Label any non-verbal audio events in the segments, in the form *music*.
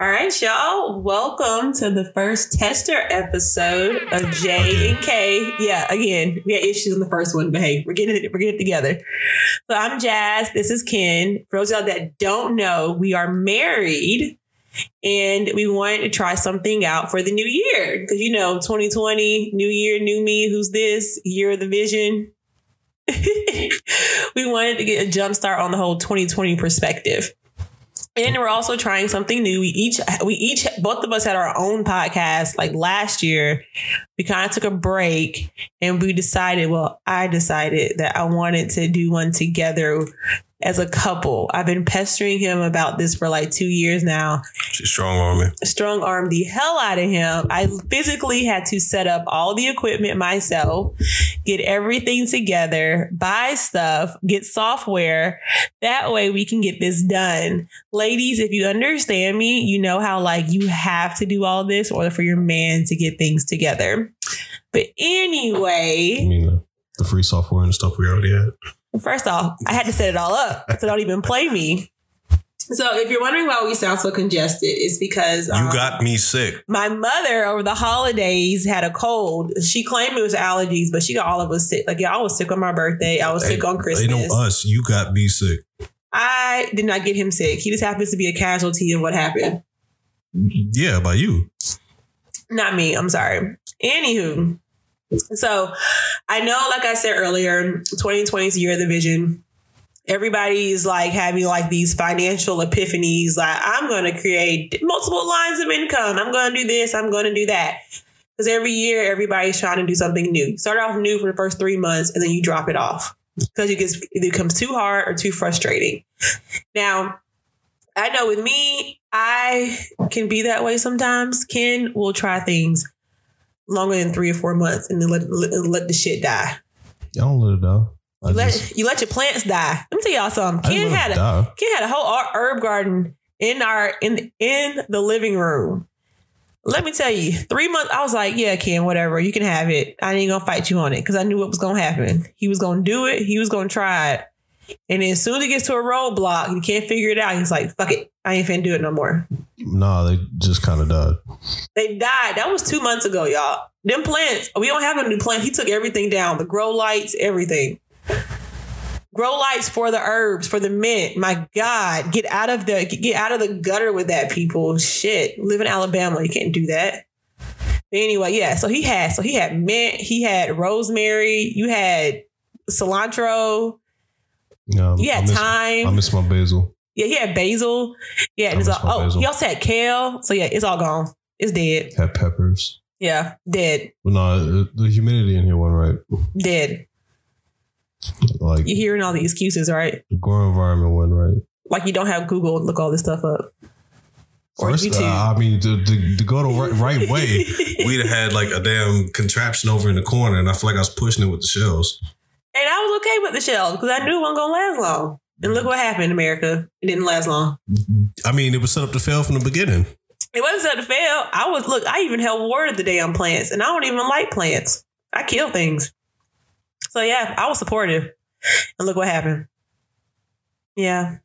All right, y'all. Welcome to the first tester episode of J and K. Yeah, again, we had issues in the first one, but hey, we're getting it, we're getting it together. So I'm Jazz. This is Ken. For those y'all that don't know, we are married and we wanted to try something out for the new year. Because you know, 2020, new year, new me, who's this? Year of the vision. *laughs* we wanted to get a jump start on the whole 2020 perspective. And we're also trying something new. We each, we each, both of us had our own podcast. Like last year, we kind of took a break and we decided, well, I decided that I wanted to do one together as a couple. I've been pestering him about this for like two years now. She strong arming. Strong armed the hell out of him. I physically had to set up all the equipment myself, get everything together, buy stuff, get software. That way we can get this done. Ladies, if you understand me, you know how like you have to do all this or for your man to get things together. But anyway, I mean, uh, the free software and stuff we already had. First off, I had to set it all up, so don't even play me. So, if you're wondering why we sound so congested, it's because You um, got me sick. my mother over the holidays had a cold. She claimed it was allergies, but she got all of us sick. Like, y'all was sick on my birthday. I was sick on Christmas. They know us. You got me sick. I did not get him sick. He just happens to be a casualty of what happened. Yeah, by you. Not me. I'm sorry. Anywho, so I know, like I said earlier, 2020 is the year of the vision. Everybody's like having like these financial epiphanies. Like, I'm going to create multiple lines of income. I'm going to do this. I'm going to do that. Because every year, everybody's trying to do something new. Start off new for the first three months and then you drop it off because it gets it becomes too hard or too frustrating. Now, I know with me, I can be that way sometimes. Ken will try things longer than three or four months and then let, let, let the shit die. Y'all don't let it. I You let, just, you let your plants die. Let me tell y'all something. Ken had a die. Ken had a whole herb garden in our in in the living room. Let me tell you, three months. I was like, yeah, Ken, whatever, you can have it. I ain't gonna fight you on it because I knew what was gonna happen. He was gonna do it. He was gonna try it. And then as soon as he gets to a roadblock, he can't figure it out. He's like, fuck it, I ain't finna do it no more. Nah, they just kind of died. They died. That was two months ago, y'all. Them plants, we don't have a new plant. He took everything down the grow lights, everything. Grow lights for the herbs, for the mint. My God, get out of the get out of the gutter with that, people. Shit, live in Alabama, you can't do that. But anyway, yeah. So he had, so he had mint, he had rosemary, you had cilantro, Yeah, you I had miss, thyme. I miss my basil. yeah, he had basil. Yeah, and it's all, oh, basil. he also had kale. So yeah, it's all gone. It's dead. Had peppers. Yeah, dead, But no, the humidity in here wasn't right. dead. Like You're hearing all the excuses, right? the grow environment wasn't right. Like you don't have Google to look all this stuff up. Or First, uh, I mean, to, to, to go the right, right way, *laughs* we'd have had like a damn contraption over in the corner, and I feel like I was pushing it with the shells. And I was okay with the shells because I knew it wasn't gonna last long. And look what happened America. It didn't last long. I mean, it was set up to fail from the beginning. It wasn't set to fail. I was look, I even held water the damn plants, and I don't even like plants. I kill things. So yeah, I was supportive. And look what happened. Yeah.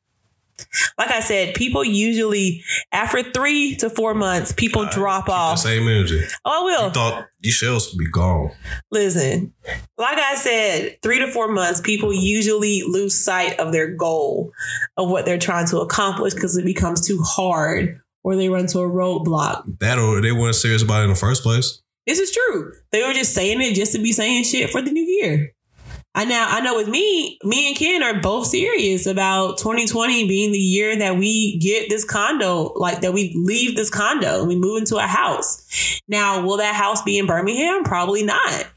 Like I said, people usually after three to four months, people Uh, drop off. same energy. Oh, I will. You thought these shells would be gone. Listen, like I said, three to four months, people usually lose sight of their goal of what they're trying to accomplish because it becomes too hard or they run to a roadblock. That or they weren't serious about it in the first place. This is true. They were just saying it just to be saying shit for the new year. I now I know with me, me and Ken are both serious about 2020 being the year that we get this condo, like that we leave this condo and we move into a house. Now, will that house be in Birmingham? Probably not.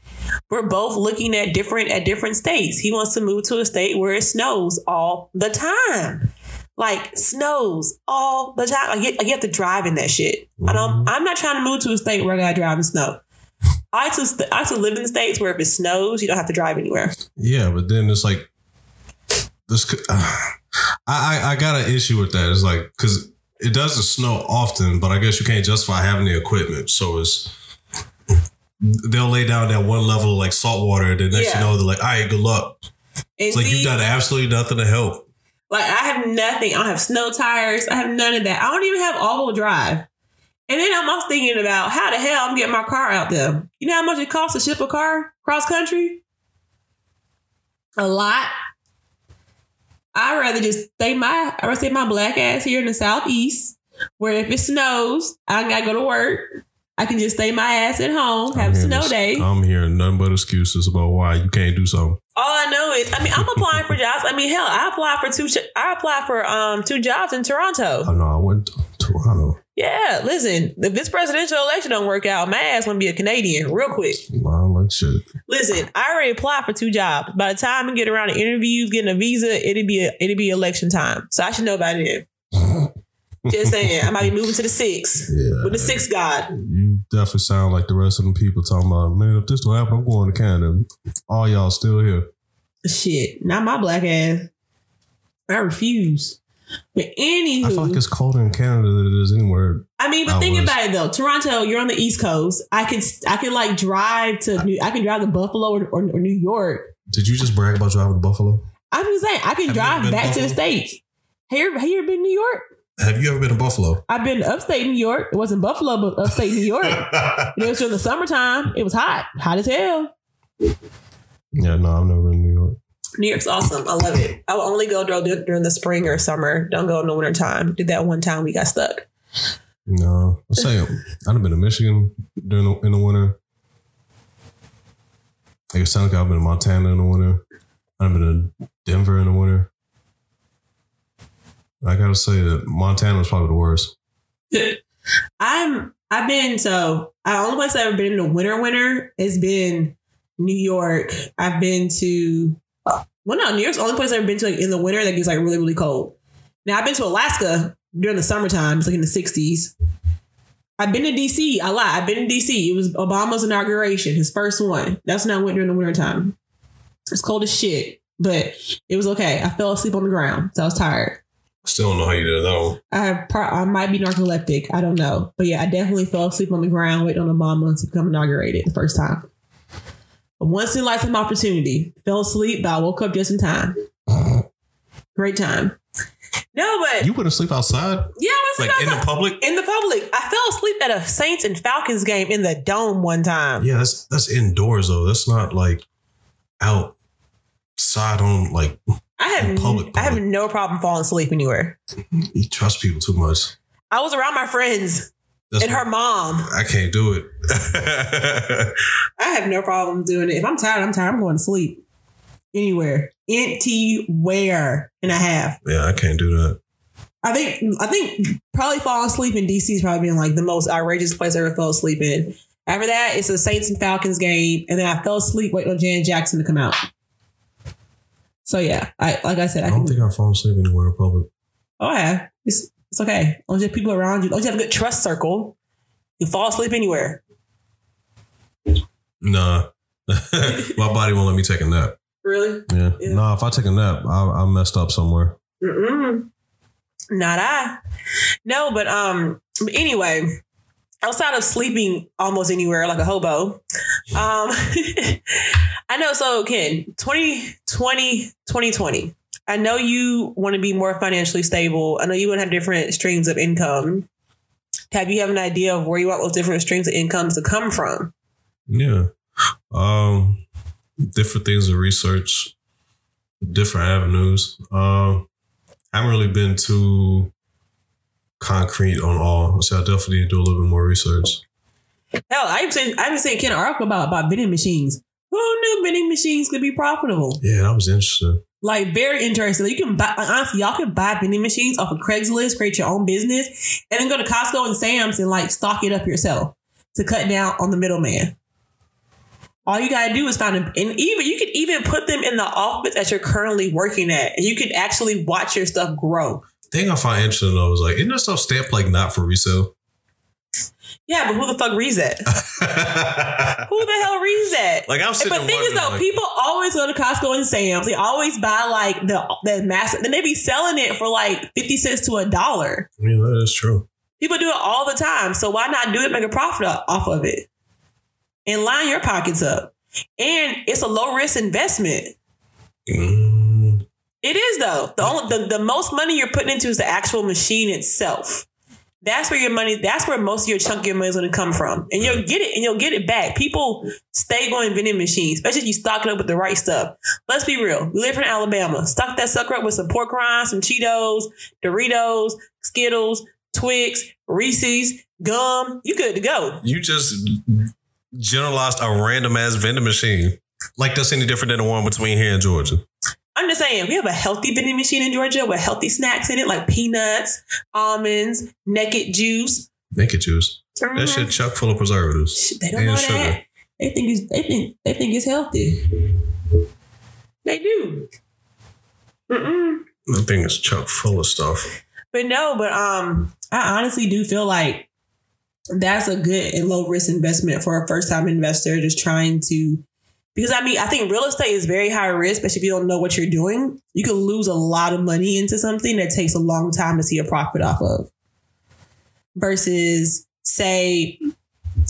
We're both looking at different at different states. He wants to move to a state where it snows all the time. Like snows all the time. I get, you have to drive in that shit. I don't mm-hmm. I'm not trying to move to a state where I gotta drive in snow. I like to I like to live in the states where if it snows, you don't have to drive anywhere. Yeah, but then it's like this. could- uh, I I, I got an issue with that. It's like because it doesn't snow often, but I guess you can't justify having the equipment. So it's they'll lay down that one level of like salt water, and then next Yeah. you know they're like, "All right, good luck." And It's like see, you've done absolutely nothing to help. Like I have nothing. I don't have snow tires. I have none of that. I don't even have all wheel drive. And then I'm also thinking about how the hell I'm getting my car out there. You know how much it costs to ship a car cross country? A lot. I'd rather just stay my I'd rather stay my black ass here in the southeast, where if it snows, I gotta go to work. I can just stay my ass at home, have a snow this- day. I'm hearing nothing but excuses about why you can't do something. All I know is, I mean, I'm applying for jobs. I mean, hell, I applied for two. I applied for um two jobs in Toronto. I know I went to Toronto. Yeah, listen, if this presidential election don't work out, my ass gonna be a Canadian real quick. I like shit. Listen, I already applied for two jobs. By the time I get around to interviews, getting a visa, it'll be a, it'll be election time. So I should know by then. *laughs* Just saying, I might be moving to the six Yeah. with the six god. You definitely sound like the rest of them people talking about, man, if this don't happen, I'm going to Canada. All y'all still here. Shit, not my black ass. I refuse. But anywho, I feel like it's colder in Canada than it is anywhere. I mean, but I think was- about it though. Toronto, you're on the East Coast. I can I can like drive to New, I can drive to Buffalo or, or, or New York. Did you just brag about driving to Buffalo? I'm just saying I can Have drive back to to the states. Have you, ever, have you ever been to New York? Have you ever been to Buffalo? I've been to upstate New York. It wasn't Buffalo, but upstate New York. *laughs* It was during the summertime. It was hot, hot as hell. yeah, no, I've never been to New York's awesome. I love it. I will only go during, during the spring or summer. Don't go in the winter time. Did that one time we got stuck. No, I'm saying I've been to Michigan during the, in the winter. Like it sounds like I've been to Montana in the winter. I've been to Denver in the winter. I gotta say that Montana was probably the worst. *laughs* I'm I've been so I only place I've ever been in the winter winter has been New York. I've been to well no, New York's the only place I've ever been to like, in the winter that gets like really, really cold. Now I've been to Alaska during the summertime, it's like in the sixties. I've been to DC I lot. I've been to DC. It was Obama's inauguration, his first one. That's when I went during the winter time. It's cold as shit, but it was okay. I fell asleep on the ground, so I was tired. Still don't know how you did that. I have pro- I might be narcoleptic. I don't know. But yeah, I definitely fell asleep on the ground waiting on Obama to become inaugurated the first time. Once in lifetime opportunity. Fell asleep, but I woke up just in time. Great time. No, but You wouldn't sleep outside, yeah, I was like in the public. in the public. I fell asleep at a Saints and Falcons game in the dome one time. Yeah, that's that's indoors though. That's not like outside on like I have In public, I have no problem falling asleep anywhere. you trust people too much. I was around my friends That's and her mom. I can't do it. *laughs* I have no problem doing it. If I'm tired, I'm tired. I'm going to sleep. Anywhere. Anywhere. And I have. yeah, I can't do that. I think I think probably falling asleep in DC is probably been like the most outrageous place I ever fell asleep in. After that, it's a Saints and Falcons game, and then I fell asleep waiting on Janet Jackson to come out. So yeah, I like I said, I I don't can. think I've fallen asleep anywhere in public. Oh, I have. It's it's okay. As long as you have people around you, as long as you have a good trust circle, you fall asleep anywhere. Nah, *laughs* my body won't let me take a nap. Really? Yeah, Yeah. nah. If I take a nap, I, I messed up somewhere. Mm-mm. Not I. No, but um. But anyway, outside of sleeping almost anywhere like a hobo, um, *laughs* I know. So Ken, 2020, 2020. I know you want to be more financially stable. I know you want to have different streams of income. Have you have an idea of where you want those different streams of incomes to come from? Yeah, um, different things to research, different avenues. Um, I haven't really been too concrete on all, so I definitely need to do a little bit more research. Hell, I even seen I even seen Ken article about about vending machines. Who knew vending machines could be profitable? Yeah, that was interesting. Like very interesting. You can buy honestly, y'all can buy vending machines off of Craigslist, create your own business, and then go to Costco and Sam's and like stock it up yourself to cut down on the middleman. All you gotta do is find them, and even you can even put them in the office that you're currently working at, and you can actually watch your stuff grow. thing I find interesting though is like, isn't that stuff stamped like not for resale? Yeah, but who the fuck reads that? *laughs* Who the hell reads that? like I'm But thing is though, like, people always go to Costco and Sam's. They always buy like the the massive. Then they be selling it for like fifty cents to a dollar. yeah, that is true. People do it all the time. So why not do it? Make a profit off of it, and line your pockets up. And it's a low risk investment. Mm, It is though. The only the, the most money you're putting into is the actual machine itself. That's where your money. That's where most of your chunk of your money is going to come from, and you'll get it, and you'll get it back. People stay going vending machines, especially if you stock it up with the right stuff. Let's be real. We live in Alabama. Stock that sucker up with some pork rinds, some Cheetos, Doritos, Skittles, Twix, Reese's, gum. You good to go. You just generalized a random ass vending machine. Like that's any different than the one between here and Georgia. I'm just saying, we have a healthy vending machine in Georgia with healthy snacks in it, like peanuts, almonds, naked juice. Naked juice. That Mhm. shit chock full of preservatives. They don't know sugar. that. They think it's they think they think it's healthy. They do. Mm-mm. I think it's chock full of stuff. But no, but um, I honestly do feel like that's a good and low risk investment for a first time investor just trying to. Because I mean, I think real estate is very high risk, especially if you don't know what you're doing. You can lose a lot of money into something that takes a long time to see a profit off of. Versus, say,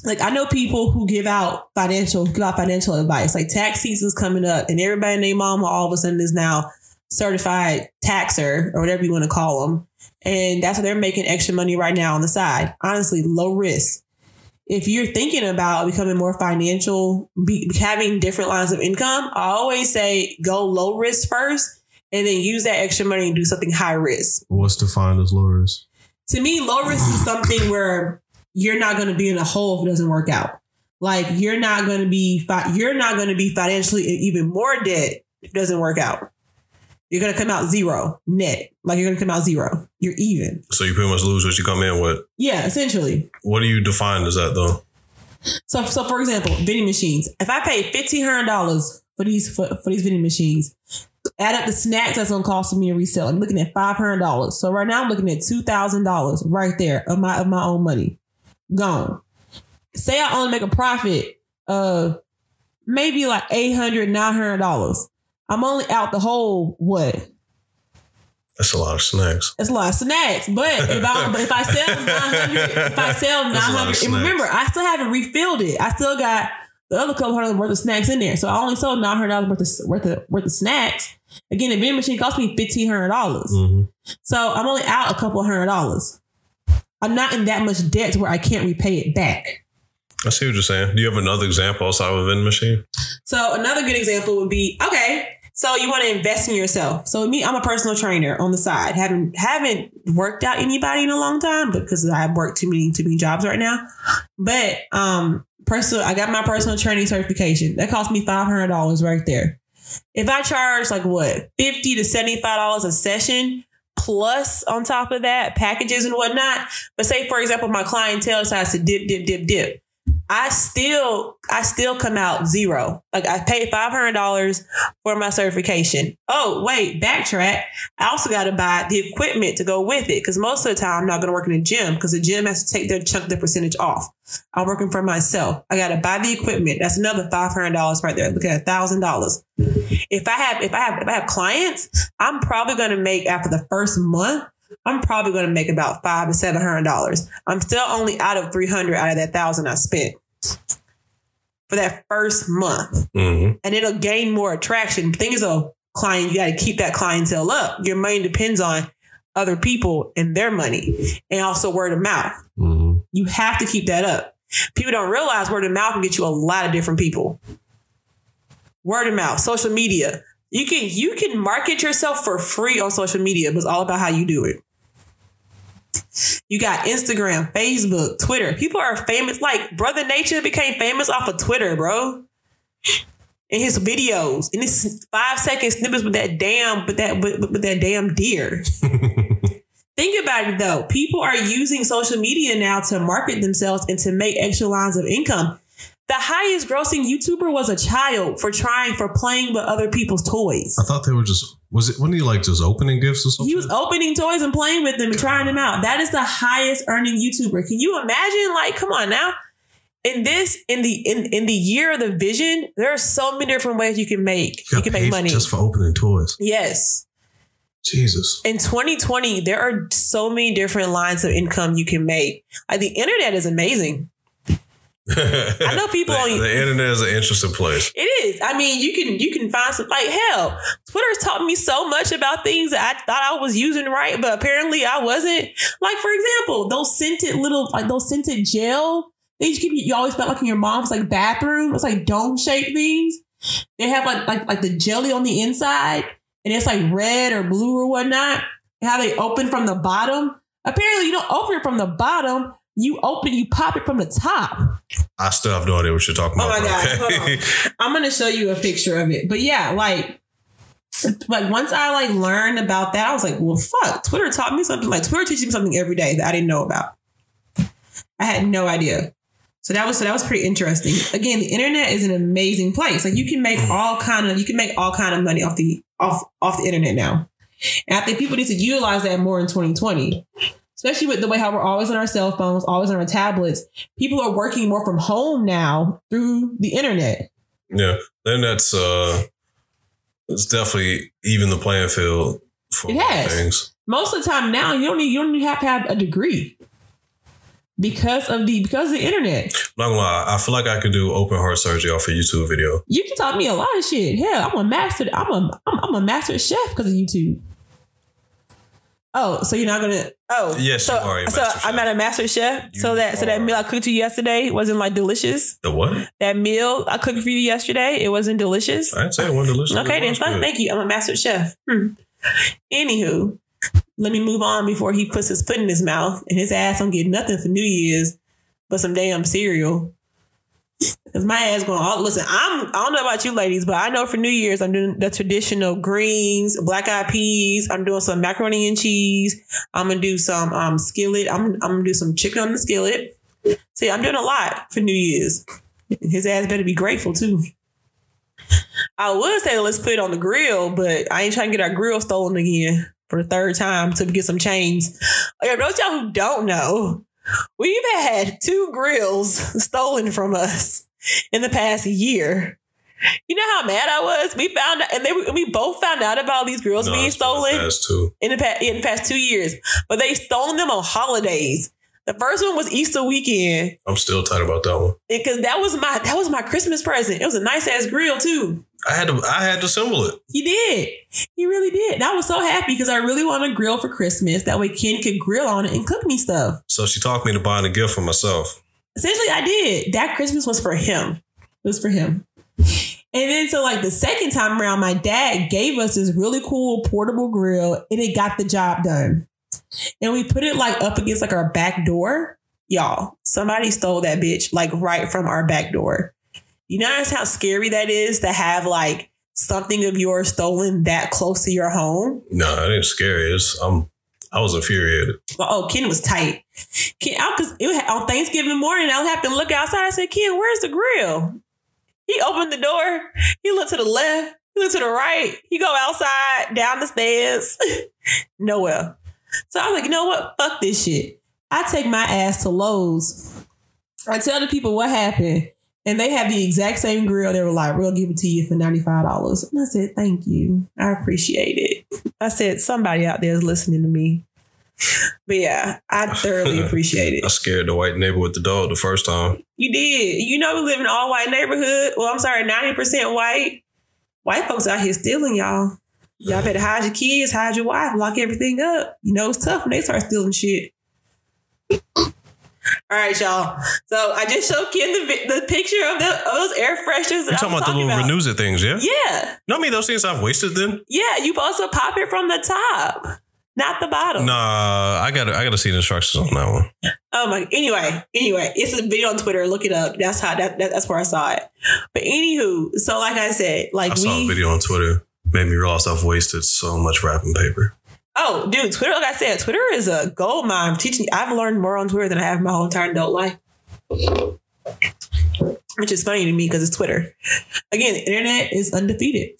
like I know people who give out financial give out financial advice. Like tax season's coming up, and everybody and their mama all of a sudden is now certified taxer or whatever you want to call them, and that's why they're making extra money right now on the side. Honestly, low risk. If you're thinking about becoming more financial, be, having different lines of income, I always say go low risk first, and then use that extra money and do something high risk What's defined as low risk? to me, low risk is something where you're not going to be in a hole if it doesn't work out. Like you're not going to be fi- you're not going to be financially even more debt if it doesn't work out. You're to come out zero net. Like you're to come out zero. You're even. So you pretty much lose what you come in with. Yeah, essentially. What do you define as that though? So, so for example, vending machines. If I pay fifteen hundred dollars for these for, for these vending machines, add up the snacks that's gonna cost me to resell. I'm looking at five hundred dollars. So right now I'm looking at two thousand dollars right there of my of my own money gone. Say I only make a profit of maybe like eight hundred, nine hundred dollars. I'm only out the whole what? That's a lot of snacks. It's a lot of snacks, but if I if I sell *laughs* nine hundred, if I sell nine That's a lot of hundred, and remember, I still haven't refilled it. I still got the other couple hundred worth of snacks in there, so I only sold nine hundred dollars worth of worth of worth of snacks. Again, the vending machine cost me fifteen hundred dollars, Mm-hmm. so I'm only out a couple hundred dollars. I'm not in that much debt to where I can't repay it back. I see what you're saying. Do you have another example outside of a vending machine? So another good example would be okay. So you want to invest in yourself. So me, I'm a personal trainer on the side. Haven't haven't worked out anybody in a long time because I've worked too many too many jobs right now. But um, personal, I got my personal training certification. That cost me five hundred dollars right there. If I charge like what fifty to seventy five dollars a session, plus on top of that packages and whatnot. But say for example, my clientele decides to dip, dip, dip, dip. I still I still come out zero. Like I paid five hundred dollars for my certification. Oh wait, backtrack. I also got to buy the equipment to go with it because most of the time I'm not going to work in a gym because the gym has to take their chunk their percentage off. I'm working for myself. I got to buy the equipment. That's another five hundred dollars right there. Look at a thousand dollars. If I have if I have if I have clients, I'm probably going to make after the first month. I'm probably going to make about five to seven hundred dollars. I'm still only out of three hundred out of that thousand I spent for that first month, Mm-hmm. and it'll gain more attraction. The thing is, though, client, you got to keep that clientele up. Your money depends on other people and their money, and also word of mouth. Mm-hmm. You have to keep that up. People don't realize word of mouth can get you a lot of different people. Word of mouth, social media. You can you can market yourself for free on social media, but it's all about how you do it. You got Instagram, Facebook, Twitter. People are famous. Like Brother Nature became famous off of Twitter, bro. In his videos, in his five second snippets with that damn, with that with, with that damn deer. *laughs* Think about it though. People are using social media now to market themselves and to make extra lines of income. The highest grossing YouTuber was a child for trying for playing with other people's toys. I thought they were just was it wasn't he like just opening gifts or something? He was opening toys and playing with them and trying them out. That is the highest earning YouTuber. Can you imagine? Like, come on now. In this, in the in, in the year of the vision, there are so many different ways you can make you, got can make money. just for opening toys. yes. Jesus. in 2020, there are so many different lines of income you can make. Like the internet is amazing. I know people the, on- the internet is an interesting place. It is. I mean, you can you can find some like hell. Twitter's taught me so much about things that I thought I was using right, but apparently I wasn't. Like for example, those scented little like those scented gel things you, you always felt like in your mom's like bathroom. It's like dome shaped things. They have like like like the jelly on the inside, and it's like red or blue or whatnot. And how they open from the bottom. Apparently, you don't open it from the bottom. You open, you pop it from the top. I still have no idea what you're talking oh about. Oh about. my God, okay. *laughs* I'm gonna show you a picture of it. But yeah, like like once I like learned about that, I was like, well fuck, Twitter taught me something. Like Twitter teaches me something every day that I didn't know about. I had no idea. So that was so that was pretty interesting. Again, the internet is an amazing place. Like you can make mm. all kind of you can make all kind of money off the off off the internet now. And I think people need to utilize that more in 2020. Especially with the way how we're always on our cell phones, always on our tablets. People are working more from home now through the internet. yeah, then that's uh, it's definitely even the playing field for It a lot of has. things. Most of the time now, you don't need you don't even have to have a degree because of the because of the internet. I'm not gonna lie, I feel like I could do open heart surgery off a YouTube video. You can taught me a lot of shit. Hell, I'm a master. I'm a I'm, I'm a master chef because of YouTube. Oh, so you're not gonna? Oh, Yes, So, you are so master I'm chef. not a master chef. so You that so that meal I cooked you yesterday wasn't like delicious. The what? That meal I cooked for you yesterday, it wasn't delicious. I didn't say it wasn't delicious. Okay, then fine. Thank you. I'm a master chef. Hmm. Anywho, let me move on before he puts his foot in his mouth and his ass don't get nothing for New Year's but some damn cereal. Cause my ass going. Oh, listen, I'm. I don't know about you ladies, but I know for New Year's I'm doing the traditional greens, black eyed peas. I'm doing some macaroni and cheese. I'm gonna do some um skillet. I'm. I'm gonna do some chicken on the skillet. See, I'm doing a lot for New Year's. His ass better be grateful too. I would say let's put it on the grill, but I ain't trying to get our grill stolen again for the third time to get some chains. Okay, those y'all who don't know, we've had two grills *laughs* stolen from us in the past year. You know how mad I was? We found out, and they, we both found out about these grills No, being the stolen two. in the past in the past two years, but they stolen them on holidays. The first one was Easter weekend I'm still tight about that one. because that was my that was my Christmas present. It was a nice ass grill too. I had to. I had to assemble it. He did. He really did. And I was so happy because I really want a grill for Christmas. That way Ken could grill on it and cook me stuff. So she talked me to buying a gift for myself. Essentially, I did. That Christmas was for him. It was for him. And then so like the second time around, my dad gave us this really cool portable grill and it got the job done. And we put it like up against like our back door. Y'all, somebody stole that bitch like right from our back door. You notice how scary that is to have like something of yours stolen that close to your home? No, it ain't scary. It's, I'm. I was infuriated. Oh, Ken was tight. Ken, because on Thanksgiving morning, I happened to look outside. I said, Ken, where's the grill? He opened the door. He looked to the left. He looked to the right. He go outside, down the stairs, *laughs* nowhere. So I was like, you know what? Fuck this shit. I take my ass to Lowe's. I tell the people what happened, and they have the exact same grill. They were like, "We'll give it to you for ninety five dollars." And I said, "Thank you. I appreciate it." I said, "Somebody out there is listening to me." But yeah, I thoroughly *laughs* appreciate it. I scared the white neighbor with the dog the first time. You did. You know, we live in an all white neighborhood. Well, I'm sorry, 90% white. White folks out here stealing, y'all. Y'all better hide your kids, hide your wife, lock everything up. You know, it's tough when they start stealing shit. All right, y'all. So I just showed Ken the, the picture of, the, of those air fresheners. You're talking about the little about. things, yeah? Yeah. No, I mean those things I've wasted then. Yeah. You supposed to pop it from the top, not the bottom. Nah, I got to I got to see the instructions on that one. Oh my. Anyway, anyway, it's a video on Twitter. Look it up. That's how that, that that's where I saw it. But anywho, so like I said, like I we. saw a video on Twitter. Made me realize I've wasted so much wrapping paper. Oh, dude, Twitter. Like I said, Twitter is a gold mine. Teaching. I've learned more on Twitter than I have my whole entire adult life. Which is funny to me because it's Twitter. Again, the internet is undefeated.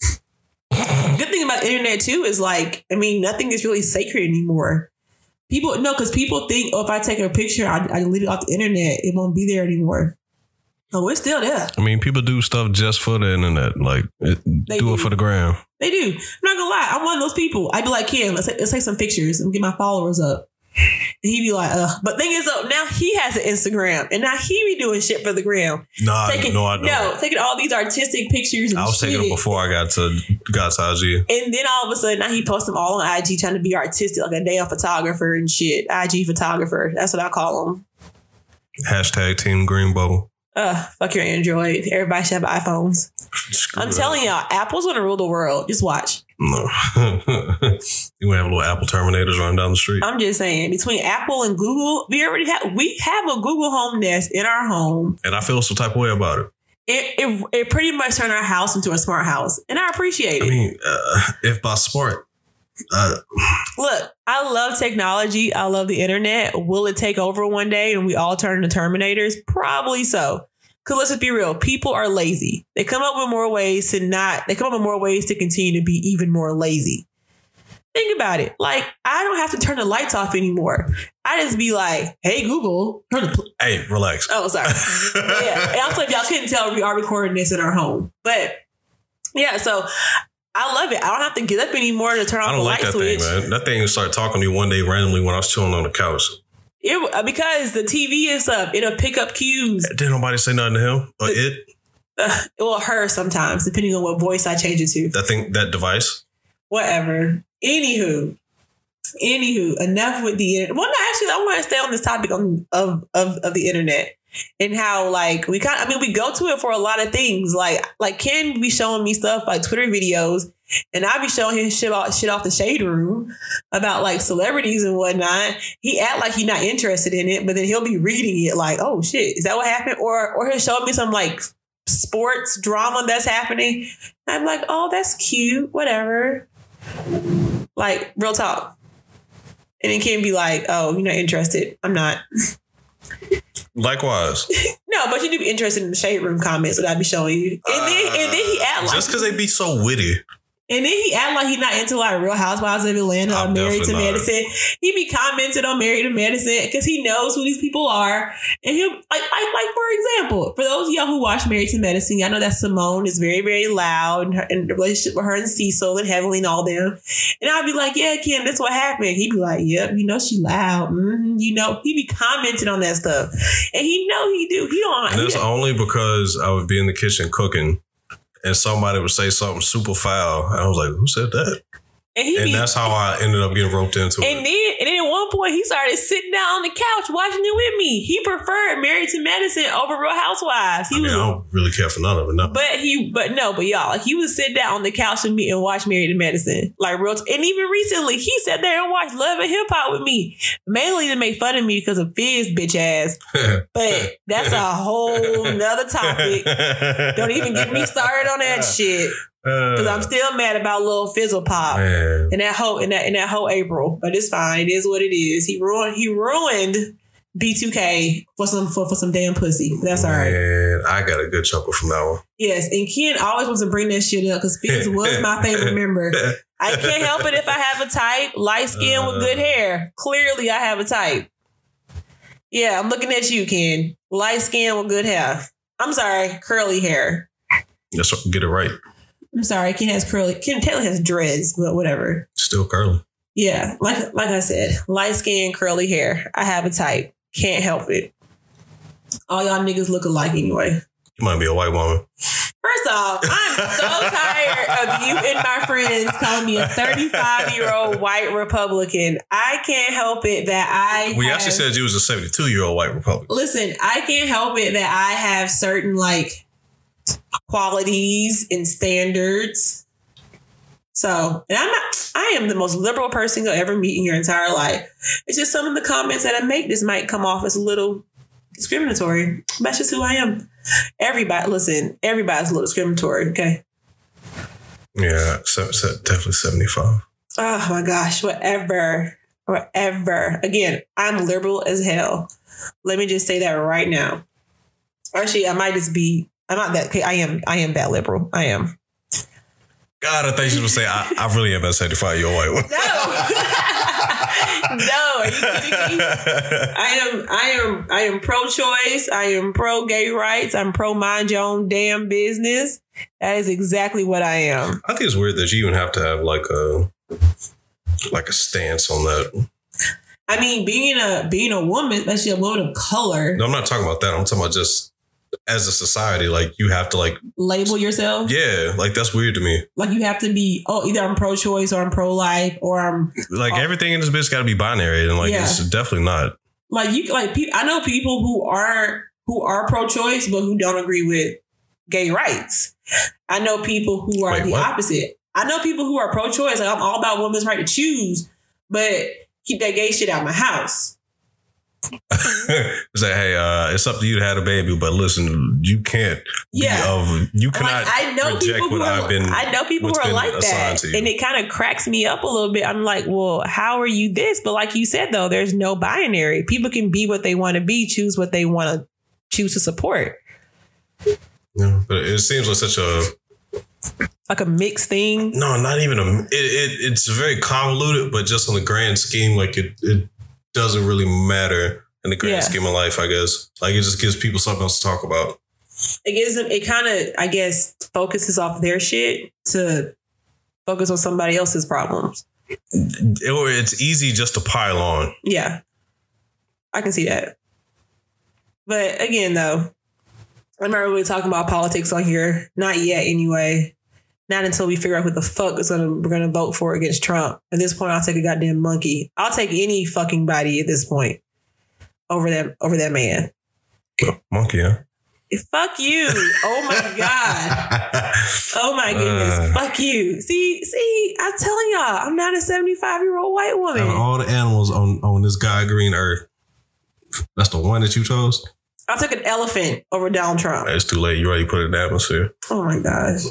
Good thing about the internet too is like, I mean, nothing is really sacred anymore. People no, because people think, oh, if I take a picture, I, I delete it off the internet, it won't be there anymore. Oh, it's still there. I mean, people do stuff just for the internet. Like, it, They do do. it for the gram. They do. I'm not gonna lie. I'm one of those people. I'd be like, Ken, let's, let's take some pictures and get my followers up. And he'd be like, Ugh. but thing is though, now he has an Instagram, and now he be doing shit for the gram. No, I, taking, no, I don't. no, taking all these artistic pictures. And I was taking them before I got to got to IG. And then all of a sudden, now he posts them all on IG, trying to be artistic, like a damn photographer and shit. IG photographer. That's what I call him. Hashtag Team Green Bubble. Ugh, fuck your Android. Everybody should have iPhones. Screw I'm telling y'all, Apple's gonna rule the world. Just watch. No. *laughs* you gonna have little Apple Terminators running down the street. I'm just saying, between Apple and Google, we already have we have a Google Home Nest in our home. And I feel some type of way about it. It it, it pretty much turned our house into a smart house, and I appreciate I it. mean, uh, if by smart, uh, *sighs* Look, I love technology. I love the internet. Will it take over one day and we all turn into Terminators? Probably so. Because let's just be real, people are lazy. They come up with more ways to not, they come up with more ways to continue to be even more lazy. Think about it. Like, I don't have to turn the lights off anymore. I just be like, hey, Google, turn the. Pl- hey, relax. oh, sorry. *laughs* yeah. And also, if y'all couldn't tell, we are recording this in our home. But yeah, so I love it. I don't have to get up anymore to turn off I the don't light like that switch. thing, man. That thing started talking to me one day randomly when I was chilling on the couch. It, uh, because the TV is up, it'll pick up cues. Didn't nobody say nothing to him or it? Uh, well, her sometimes, depending on what voice I change it to. That thing, that device. Whatever. Anywho, anywho, enough with the internet. Well, no, actually, I want to stay on this topic on, of, of of the internet and how like we kind. of, I mean, we go to it for a lot of things. Like like Ken be showing me stuff like Twitter videos, and I be showing him shit off shit off the shade room about like celebrities and whatnot. He act like he's not interested in it, but then he'll be reading it like, oh shit, is that what happened? Or or he'll show me some like sports drama that's happening. I'm like, oh, that's cute, whatever. Like real talk. And it can be like, oh, you're not interested. I'm not. *laughs* Likewise. *laughs* No, but you do be interested in the shade room comments that I'd be showing you. And then and then he act like Just because they'd be so witty. And then he act like he's not into like Real Housewives of Atlanta or Married to not. Medicine. He be commenting on Married to Medicine because he knows who these people are. And he'll like, like like for example, for those of y'all who watch Married to Medicine, y'all know that Simone is very very loud and, her, and the relationship with her and Cecil and Heavenly and all them. And I'll be like, yeah, Ken, that's what happened. He'd be like, yep, you know she loud. hmm You know, he be commenting on that stuff, and he know he do. He don't. And he that's only because I would be in the kitchen cooking and somebody would say something super foul. And I was like, who said that? And he And be, that's how I ended up getting roped into And it. then, and then at one point, he started sitting down on the couch watching it with me. He preferred Married to Medicine over Real Housewives. He I mean, was, I don't really care for none of it. No. but he, but no, but y'all, like he would sit down on the couch with me and watch Married to Medicine, like real. and even recently, he sat there and watched Love and Hip Hop with me, mainly to make fun of me because of Fizz bitch ass. *laughs* But that's a whole nother topic. *laughs* Don't even get me started on that shit because I'm uh. still mad about Lil Fizzle Pop. Man. in that whole in that in that whole Apryl. But it's fine. It is what it is. He ruined he ruined B2K for some for, for some damn pussy. That's all right. Man, I got a good chuckle from that one. Yes, and Ken always wants to bring that shit up because Fizz was my favorite *laughs* member. I can't help it if I have a type, light skin with good uh. hair. Clearly, I have a type. Yeah, I'm looking at you, Ken. Light skin with good hair. I'm sorry, curly hair. That's what, get it right. I'm sorry, Ken has curly. Ken Taylor has dreads, but whatever. Still curly. Yeah, like like I said, light skin, curly hair. I have a type. Can't help it. All y'all niggas look alike anyway. You might be a white woman. First off, I'm so *laughs* tired of you and my friends calling me a 35 year old white Republican. I can't help it that I. We have- actually said you was a 72 year old white Republican. Listen, I can't help it that I have certain like qualities and standards. So, and I'm not, I am the most liberal person you'll ever meet in your entire life. It's just some of the comments that I make, this might come off as a little discriminatory. That's just who I am. Everybody, listen, everybody's a little discriminatory, okay? Yeah, se- se- definitely 75. Oh my gosh, whatever. Whatever. Again, I'm liberal as hell. Let me just say that right now. Actually, I might just be I'm not that I am I am that liberal. I am. God, I thought you would say, I, I really am that 75 year old white woman. No. *laughs* no, are you kidding me? *laughs* I am I am I am pro choice. I am pro gay rights. I'm pro mind your own damn business. That is exactly what I am. I think it's weird that you even have to have like a like a stance on that. I mean, being a being a woman, especially a woman of color, No, I'm not talking about that. I'm talking about just as a society, like you have to like label yourself yeah, like that's weird to me. like you have to be. Oh, either I'm pro-choice or I'm pro-life or I'm Like Oh. everything in this bitch got to be binary, and like Yeah. it's definitely not. like you. Like pe- I know people who are who are pro-choice but who don't agree with gay rights. I know people who are Wait, the what? opposite. I know people who are pro-choice. Like I'm all about women's right to choose, but keep that gay shit out of my house. It's like, hey, uh, it's up to you to have a baby, but listen, you can't. Yeah. Be of, you Like, cannot. I know reject people who what are, I've been- I know people who are like that, assigned to you. and it kind of cracks me up a little bit. I'm like, well, how are you this? But like you said, though, there's no binary. People can be what they want to be, choose what they want to choose to support, Yeah, but it seems like such a like a mixed thing. no, not even a. It, it it's very convoluted, but just on the grand scheme, like it it doesn't really matter in the grand Yeah. scheme of life. I guess like it just gives people something else to talk about. It gives them. It kind of, I guess, focuses off their shit to focus on somebody else's problems. Or it's easy just to pile on. Yeah, I can see that. But again, though, I'm not really talking about politics on here. Not yet, anyway. Not until we figure out who the fuck is gonna we're gonna vote for against Trump. At this point, I'll take a goddamn monkey. I'll take any fucking body at this point over that over that man. Monkey, huh? Fuck you! Oh my *laughs* god! Oh my goodness! Uh. Fuck you! See, see, I'm telling y'all, I'm not a 75 year old white woman. all the animals on on this guy green earth, that's the one that you chose. I took an elephant over Donald Trump. It's too late. You already put it in the atmosphere. Oh my gosh.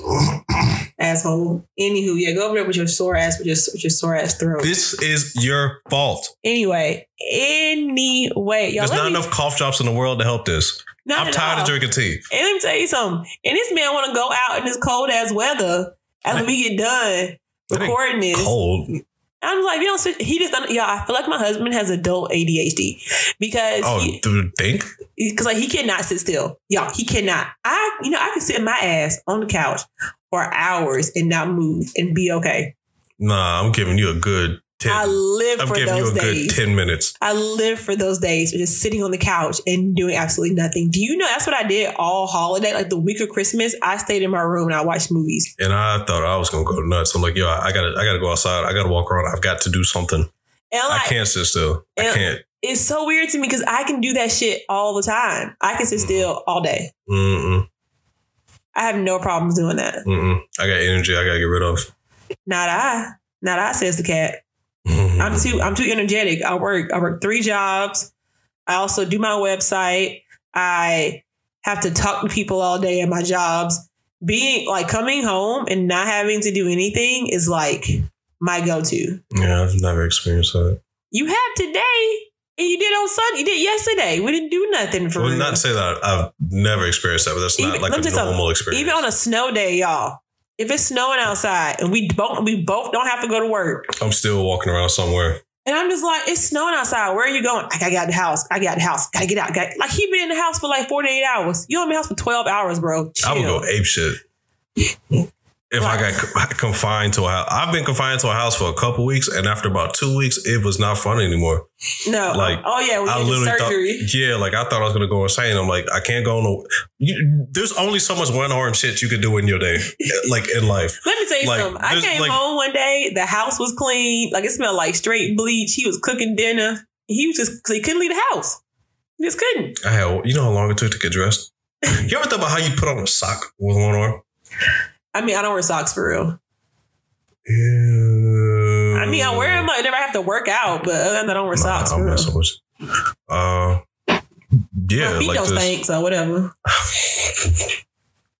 *clears throat* Asshole. Anywho, yeah, go over there with your sore ass, with your, with your sore ass throat. This is your fault. Anyway, anyway, y'all. There's not me- enough cough drops in the world to help this. I'm tired all. of drinking tea. And let me tell you something. And this man want to go out in this cold ass weather after we get done recording this. Cold. I'm like, you know, so he just, yeah, I feel like my husband has adult ADHD because Oh, he, do you think? because like he cannot sit still. Y'all, he cannot. I, you know, I can sit in my ass on the couch for hours and not move and be okay. Nah, I'm giving you a good 10. I live I'm for giving you those a days. good 10 minutes. I live for those days of just sitting on the couch and doing absolutely nothing. Do you know that's what I did all holiday? Like the week of Christmas, I stayed in my room and I watched movies. And I thought I was going to go nuts. I'm like, yo, I got to I gotta go outside. I got to walk around. I've got to do something. And I can't sit still. I can't. it's so weird to me because I can do that shit all the time. I can sit Mm-hmm. still all day. Mm-mm, I have no problems doing that. mm-mm. I got energy I got to get rid of. Not I. Not I, says the cat. I'm too I'm too energetic. I work I work three jobs. I also do my website. I have to talk to people all day at my jobs. Being like coming home and not having to do anything is like my go-to. Yeah, I've never experienced that. You have today and you did on Sunday. You did yesterday. We didn't do nothing for Well, real. not to say that I've never experienced that, but that's not Even- like let a me tell you normal experience. Even on a snow day, y'all. If it's snowing outside and we both we both don't have to go to work, I'm still walking around somewhere. And I'm just like, it's snowing outside. Where are you going? I gotta get out the house. I got the house. Gotta get out. Gotta, like he been in the house for like 48 hours. You in the house for 12 hours, bro. Chill. I would go ape shit. If I got confined to a house, I've been confined to a house for a couple weeks, and after about two weeks, it was not fun anymore. no. like, oh yeah, when I literally surgery. thought, yeah, like I thought I was gonna go insane. I'm like, I can't go no. You, there's only so much one arm shit you could do in your day, *laughs* like in life. Let me tell you like, something. I came like- home one day. The house was clean. Like it smelled like straight bleach. He was cooking dinner. He was just he couldn't leave the house. He just couldn't. I had, you know how long it took to get dressed. *laughs* You ever thought about how you put on a sock with one arm? I mean, I don't wear socks for real. Yeah. I mean, I wear them whenever I have to work out, but other than that, I don't wear socks Nah, for real. so much. Uh, yeah, My feet like don't this. stink, so whatever.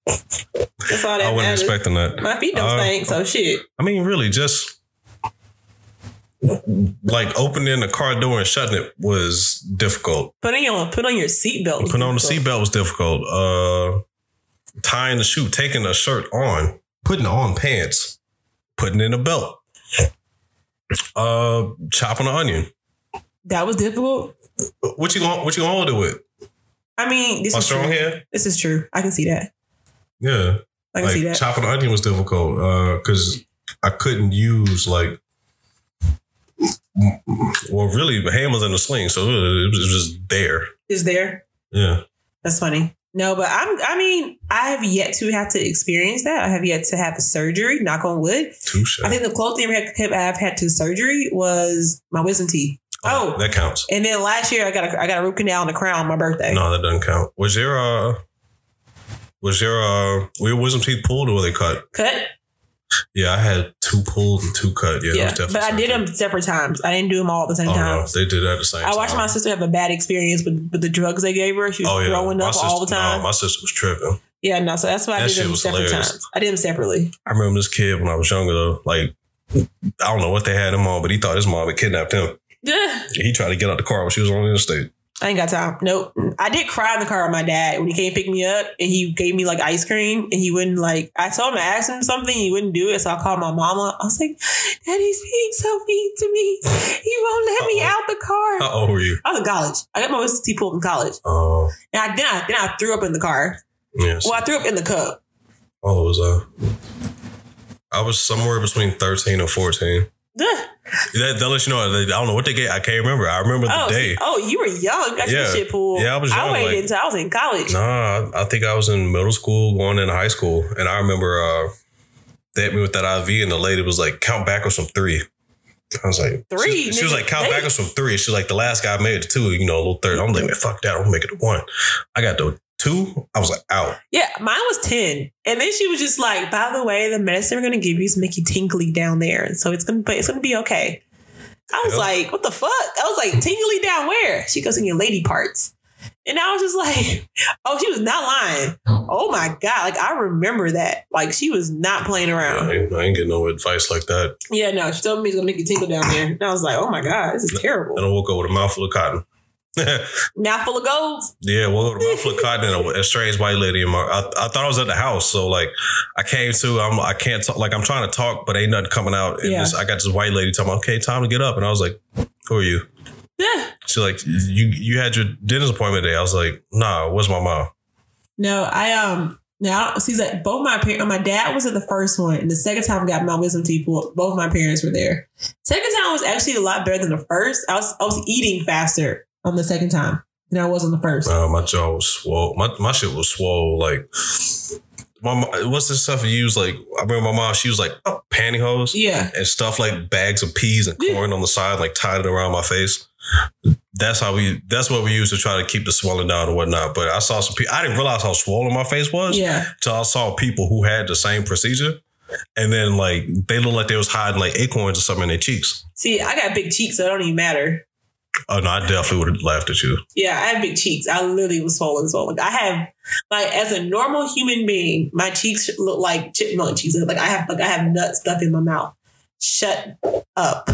That's all that I wasn't matters. expecting that. My feet don't Uh, stink, so shit. I mean, really, just like opening the car door and shutting it was difficult. Put on your put on your seatbelt. Putting on the seatbelt was difficult. Uh, tying the shoe, taking a shirt on, putting on pants, putting in a belt, uh, chopping an onion. That was difficult. What you going? What you gonna do with I mean, this my is strong true. hand? This is true. I can see that. Yeah, I can like see that. chopping an onion was difficult Uh, because I couldn't use like well, really, Ham was in the sling, so it was just there. Is there? Yeah. That's funny. No, but I'm. I mean, I have yet to have to experience that. I have yet to have a surgery. Knock on wood. Touche. I think the closest thing I've had, to surgery was my wisdom teeth. Oh, oh, that counts. and then last year I got a I got a root canal on the crown on my birthday. No, that doesn't count. Was there a was there a were your wisdom teeth pulled or were they cut? Cut. Yeah, I had two pulled and two cut. Yeah, Yeah, was but I did them separate times. I didn't do them all at the same Oh time. no, they did at the same I time. watched my sister have a bad experience with, with the drugs they gave her. She was Oh yeah, throwing my up sister, all the time. No, my sister was tripping. yeah, no, so that's why I did them separate hilarious. times. I did them separately. I remember this kid when I was younger though. Like I don't know what they had him on, but he thought his mom had kidnapped him. Yeah. *laughs* He tried to get out the car when she was on the interstate. I ain't got time. Nope. I did cry in the car with my dad when he came pick me up and he gave me like ice cream and he wouldn't like I told him to ask him something, he wouldn't do it. So I called my mama. I was like, Daddy's being so mean to me. He won't let me Uh-oh. out the car. How old were you? I was in college. I got my teeth pulled in college. Oh, And I then I then I threw up in the car. yes. Well, I threw up in the cup. Oh, it was uh, I was somewhere between thirteen and fourteen. That, that lets you know. I don't know what they get. I can't remember. I remember the Oh, day. see- oh, you were young. You got your Yeah. shit pulled. Yeah, I was Young, I waited like- until I was in college. Nah, I I think I was in middle school, going into high school, and I remember uh, they hit me with that IV, and the lady was like, "Count backwards from three. I was like, Three, She, she was like, "Count backwards from three. She's like, "The last guy made it to two. You know, a little third. I'm like, man, fuck that. I'm gonna make it to one. I got to two. I was like, out. Yeah, mine was 10. And then she was just like, by the way, the medicine we're gonna give you is make you tingly down there. So it's gonna but it's gonna be okay. I was Yep. like, what the fuck? I was like, tingly down where? She goes in your lady parts. And I was just like, *laughs* oh, she was not lying. Oh my God. Like I remember that. Like she was not playing I around. ain't, I ain't getting no advice like that. Yeah, no, she told me it's gonna make you tingle down there. And I was like, oh my God, this is terrible. And I woke up with a mouthful of cotton. *laughs* Mouthful of gold. Yeah, woke up with a mouthful of cotton and a, a strange white lady in my. I, I thought I was at the house, so like I came to. I'm. I can't talk. Like I'm trying to talk, but ain't nothing coming out. And Yeah. this, I got this white lady telling me, "Okay, time to get up," and I was like, "Who are you?" Yeah. She's like, "You you had your dentist appointment today." I was like, "Nah, where's my mom?" No, I um now see like both my parents my dad was at the first one and the second time I got my wisdom teeth pulled, both my parents were there. Second time was actually a lot better than the first. I was I was eating faster on the second time than I was on the first. Uh, my jaw was swole. My my shit was swole. Like, my what's this stuff you use? Like, I remember my mom. She was like oh, pantyhose. Yeah. and stuff like bags of peas and Yeah. corn on the side, like tied it around my face. That's how we. That's what we use to try to keep the swelling down and whatnot. But I saw some people. I didn't realize how swollen my face was Yeah. until I saw people who had the same procedure, and then like they looked like they was hiding like acorns or something in their cheeks. See, I got big cheeks, so it don't even matter. Oh no, I definitely would have laughed at you. Yeah, I have big cheeks. I literally was swollen, swollen. I have like as a normal human being, my cheeks look like chipmunk cheeks. Like I have like I have nut stuff in my mouth. Shut up.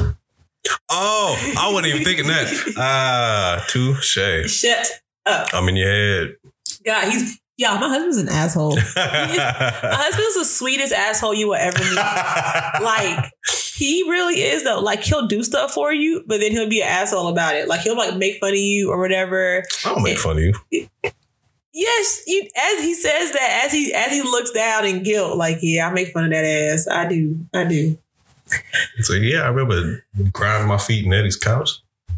Oh, I wasn't even thinking that. *laughs* Ah, touche. Shut up. I'm in your head. God, he's yeah, my husband's an asshole. *laughs* My husband's the sweetest asshole you will ever meet. Like he really is though. Like he'll do stuff for you, but then he'll be an asshole about it. Like he'll like make fun of you or whatever. I don't make fun of you. Yes, you as he says that, as he as he looks down in guilt, like, yeah, I make fun of that ass. I do. I do. So yeah, I remember grinding my feet in Eddie's couch.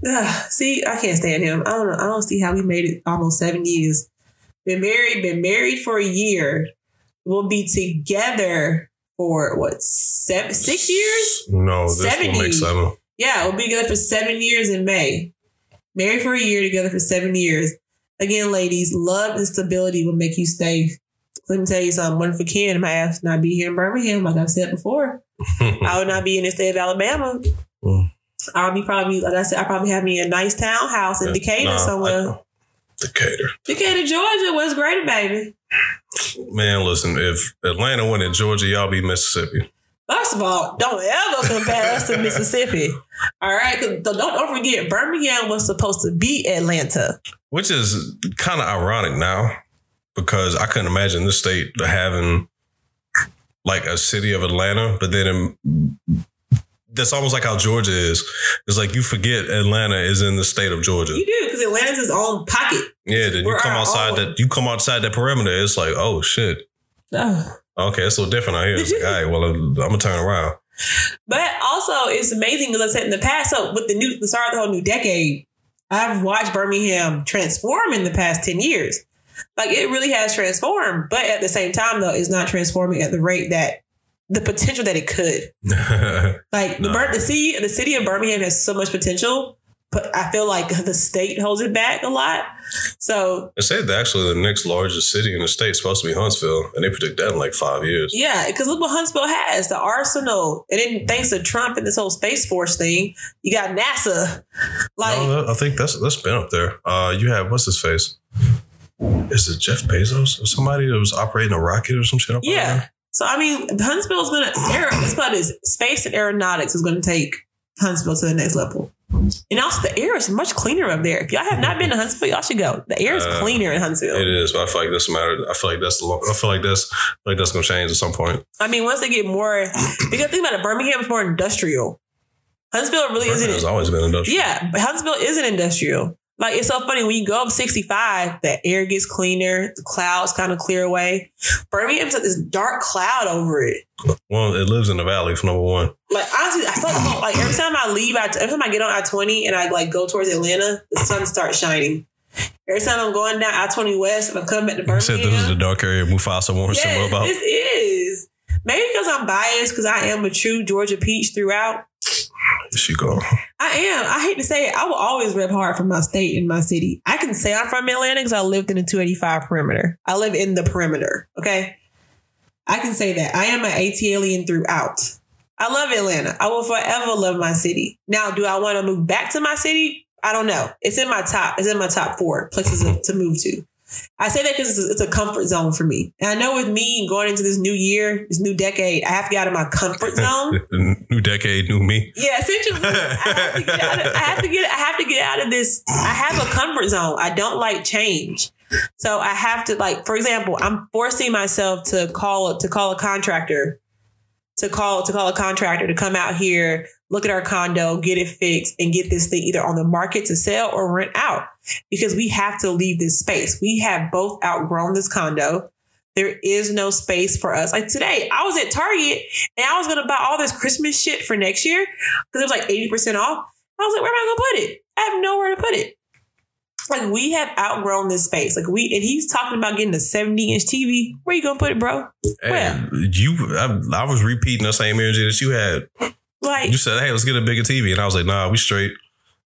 Ugh, see, I can't stand him. I don't know. I don't see how we made it almost seven years. Been married, been married for a year. We'll be together for what seven six years? No, 70. make seven. Yeah, we'll be together for seven years in May. Married for a year, together for seven years. Again, ladies, love and stability will make you stay. Let me tell you something. One for Ken, my ass not be here in Birmingham, like I've said before. *laughs* I would not be in the state of Alabama. Mm. I'll be probably, like I said, I probably have me a nice townhouse in Decatur Nah, somewhere. I- Decatur. Decatur, Georgia, was great, baby. Man, listen, if Atlanta went in Georgia, y'all be Mississippi. First of all, don't ever compare us to Mississippi. All right, don't, don't forget, Birmingham was supposed to be Atlanta. Which is kind of ironic now because I couldn't imagine this state having like a city of Atlanta, but then in, that's almost like how Georgia is. It's like you forget Atlanta is in the state of Georgia. You do because Atlanta's its own pocket. Yeah, then you come outside own. that you come outside that perimeter. It's like, oh shit. Oh. Okay, it's so different out here. It's like, all right, well, I'm gonna turn around. But also, it's amazing because I said in the past. So with the new the start of the whole new decade, I've watched Birmingham transform in the past ten years. Like it really has transformed, but at the same time, though, it's not transforming at the rate that the potential that it could. *laughs* Like the, No. The city, the city of Birmingham has so much potential, but I feel like *laughs* the state holds it back a lot. So They said that actually the next largest city in the state is supposed to be Huntsville, and they predict that in like five years. yeah, because look what Huntsville has the arsenal, and then thanks to Trump and this whole space force thing, you got NASA. Like no, I think that's that's been up there. Uh, you have what's his face? Is it Jeff Bezos or somebody that was operating a rocket or some shit? Up Yeah. So I mean, Huntsville is gonna air. This about is space and aeronautics is gonna take Huntsville to the next level. And also, the air is much cleaner up there. If y'all have not been to Huntsville, y'all should go. The air is Uh, cleaner in Huntsville. It is, but I feel like that's a matter. I feel like that's the. I feel like that's I feel like that's gonna change at some point. I mean, once they get more, because think about it, Birmingham is more industrial. Huntsville really Birmingham isn't. always been industrial. Yeah, but Huntsville isn't industrial. Like it's so funny when you go up 65, the air gets cleaner, the clouds kind of clear away. Birmingham's like this dark cloud over it. Well, it lives in the valley for number one. Like honestly, I like, every time I leave, I, every time I get on I twenty and I like go towards Atlanta, the sun starts shining. Every time I'm going down I twenty West, if I'm coming back to You said this is the dark area Mufasa warned yes, about. this is maybe because I'm biased because I am a true Georgia peach throughout. Here she go. I am. I hate to say it. I will always rep hard for my state and my city. I can say I'm from Atlanta because I lived in the 285 perimeter. I live in the perimeter. Okay. I can say that. I am an ATLian throughout. I love Atlanta. I will forever love my city. Now, do I want to move back to my city? I don't know. It's in my top. It's in my top four places to move to. I say that because it's, a- it's a comfort zone for me. And I know with me going into this new year, this new decade, I have to get out of my comfort *laughs* zone. new decade, new me. Yeah, essentially, I have, to get out of, I have to get. I have to get out of this. I have a comfort zone. I don't like change, so I have to like. For example, I'm forcing myself to call to call a contractor, to call to call a contractor to come out here, look at our condo, get it fixed, and get this thing either on the market to sell or rent out because we have to leave this space. We have both outgrown this condo. There is no space for us. Like today, I was at Target and I was gonna buy all this Christmas shit for next year because it was like 80% off. I was like, where am I gonna put it? I have nowhere to put it. Like we have outgrown this space. Like we and he's talking about getting a 70 inch TV. Where you gonna put it, bro? Hey, you, I, I was repeating the same energy that you had. Like You said, "Hey, let's get a bigger TV," and I was like, "Nah, we straight."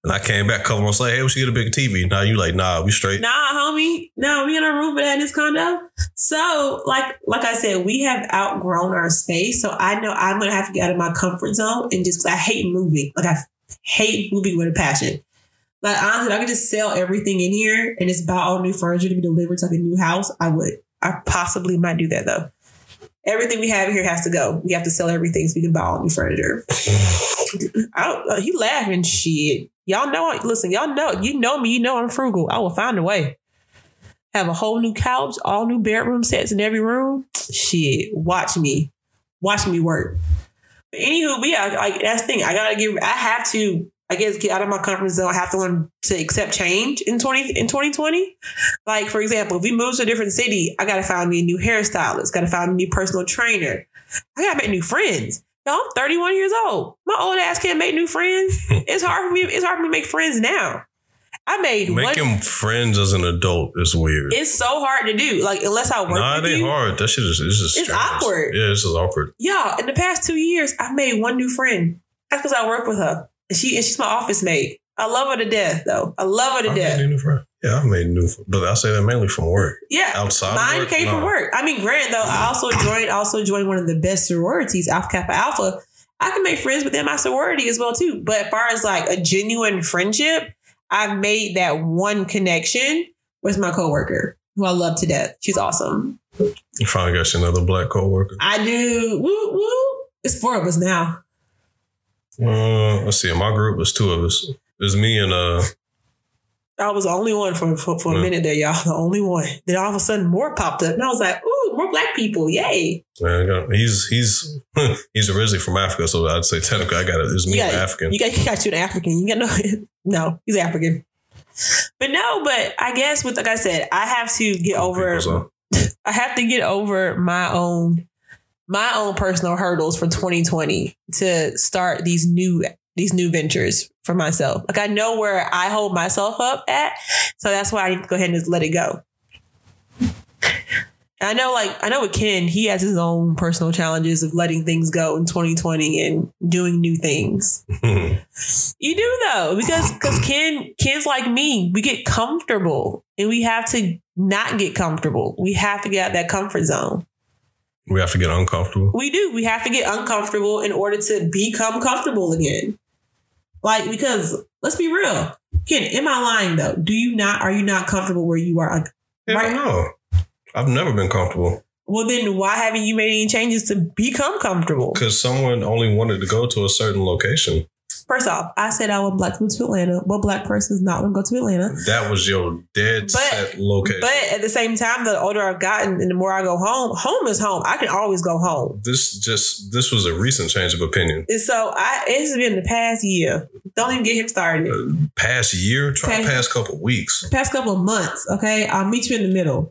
And I came back a couple months later, "Hey, we should get a bigger TV." Now you like, "Nah, we straight." Nah, homie. No, we in a room for that in this condo. So, like, like I said, we have outgrown our space. So I know I'm gonna have to get out of my comfort zone and just because I hate moving. Like I hate moving with a passion. Like honestly, if I could just sell everything in here and just buy all new furniture to be delivered to like a new house, I would. I possibly might do that though. Everything we have here has to go. We have to sell everything so we can buy all new furniture. *sighs* I don't, uh, he laughing shit. Y'all know. Listen, y'all know. You know me. You know I'm frugal. I will find a way. Have a whole new couch, all new bedroom sets in every room. Shit, watch me, watch me work. But anywho, but yeah, like that's the thing. I gotta get. I have to. I guess get out of my comfort zone. I have to learn to accept change in twenty in twenty twenty. Like for example, if we move to a different city, I gotta find me a new hairstylist. Gotta find a new personal trainer. I gotta make new friends. Yo, I'm 31 years old. My old ass can't make new friends. *laughs* It's hard for me. It's hard for me to make friends now. I made one. Making friends as an adult is weird. It's so hard to do. Like unless I work Nah, with it ain't you. hard. That shit is it's just It's strange. awkward. Yeah, it's just awkward. Y'all, in the past two years, I've made one new friend. That's because I work with her. And she and she's my office mate. I love her to death, though. I love her to I death. a new friend. Yeah, I made new, but I say that mainly from work. Yeah. Outside, of Mine work, came from work. I mean, granted though, I also *clears throat* joined also joined one of the best sororities, Alpha Kappa Alpha. I can make friends within my sorority as well too. But as far as like a genuine friendship, I've made that one connection with my coworker, who I love to death. She's awesome. You finally got you another black coworker. I do. Woo woo. It's four of us now. Uh, let's see. In my group, was two of us. It was me and uh, I was the only one for, for, for a minute there, y'all. *laughs* The only one. Then all of a sudden more popped up. And I was like, ooh, more black people. Yay. man, he's he's *laughs* he's originally from Africa, so I'd say technically I got it. It's me got, African. You got, you got you an African. You got no, *laughs* no, he's African. But no, but I guess with like I said, I have to get over. I have to get over my own my own personal hurdles for 2020 to start these new these new ventures for myself. Like I know where I hold myself up at, so that's why I need to go ahead and just let it go. I know, like I know with Ken, he has his own personal challenges of letting things go in 2020 and doing new things. *laughs* You do though, because because Ken Ken's like me. We get comfortable, and we have to not get comfortable. We have to get out that comfort zone. We have to get uncomfortable. We do. We have to get uncomfortable in order to become comfortable again. Like because let's be real, Ken. Am I lying though? Do you not? Are you not comfortable where you are? Right. no. I've never been comfortable well, then why haven't you made any changes to become comfortable? because someone only wanted to go to a certain location. First off, I said I want black people to Atlanta. What black person is not going to go to Atlanta? That was your dead But- set location. But at the same time, the older I've gotten and the more I go home, home is home. I can always go home. this just this was a recent change of opinion. And so I it's been the past year. Don't even get him started. Uh, past year, try Okay. past couple weeks. Past couple of months, okay? I'll meet you in the middle.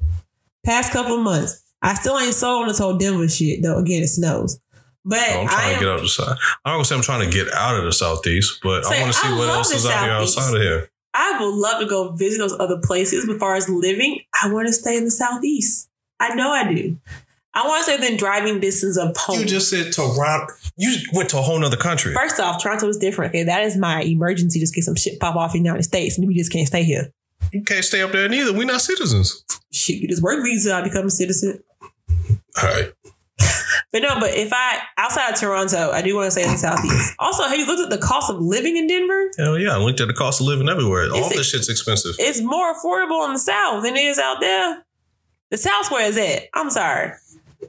Past couple of months. I still ain't sold on this whole Denver shit, though. Again, it snows. But oh, I'm I trying am, to get out of the side. I'm gonna say I'm trying to get out of the southeast, but I want to see what else is out here outside of here. I would love to go visit those other places. But as far as living, I want to stay in the southeast. I know I do. I want to say within driving distance of home. You just said Toronto. You went to a whole other country. First off, Toronto is different. Okay, that is my emergency. Just get some shit pop off in the United States, and we just can't stay here. You can't stay up there neither. We're not citizens. Shit, you just work visa, I become a citizen. All right. But no, but if I outside of Toronto, I do want to say in the southeast. *laughs* Also, have you looked at the cost of living in Denver? Hell yeah. I looked at the cost of living everywhere. All this shit's expensive. It's more affordable in the south than it is out there. The South where is it? I'm sorry.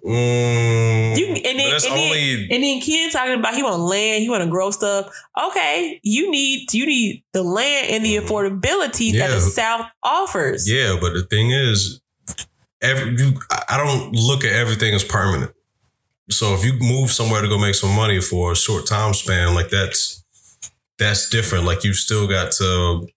Mm, You can- and then, and then- And then Ken talking about he want land, he want to grow stuff. Okay, you need you need the land and the affordability that the South offers. yeah. But the thing is, every you, I don't look at everything as permanent. So if you move somewhere to go make some money for a short time span, like that's that's different. Like you've still got to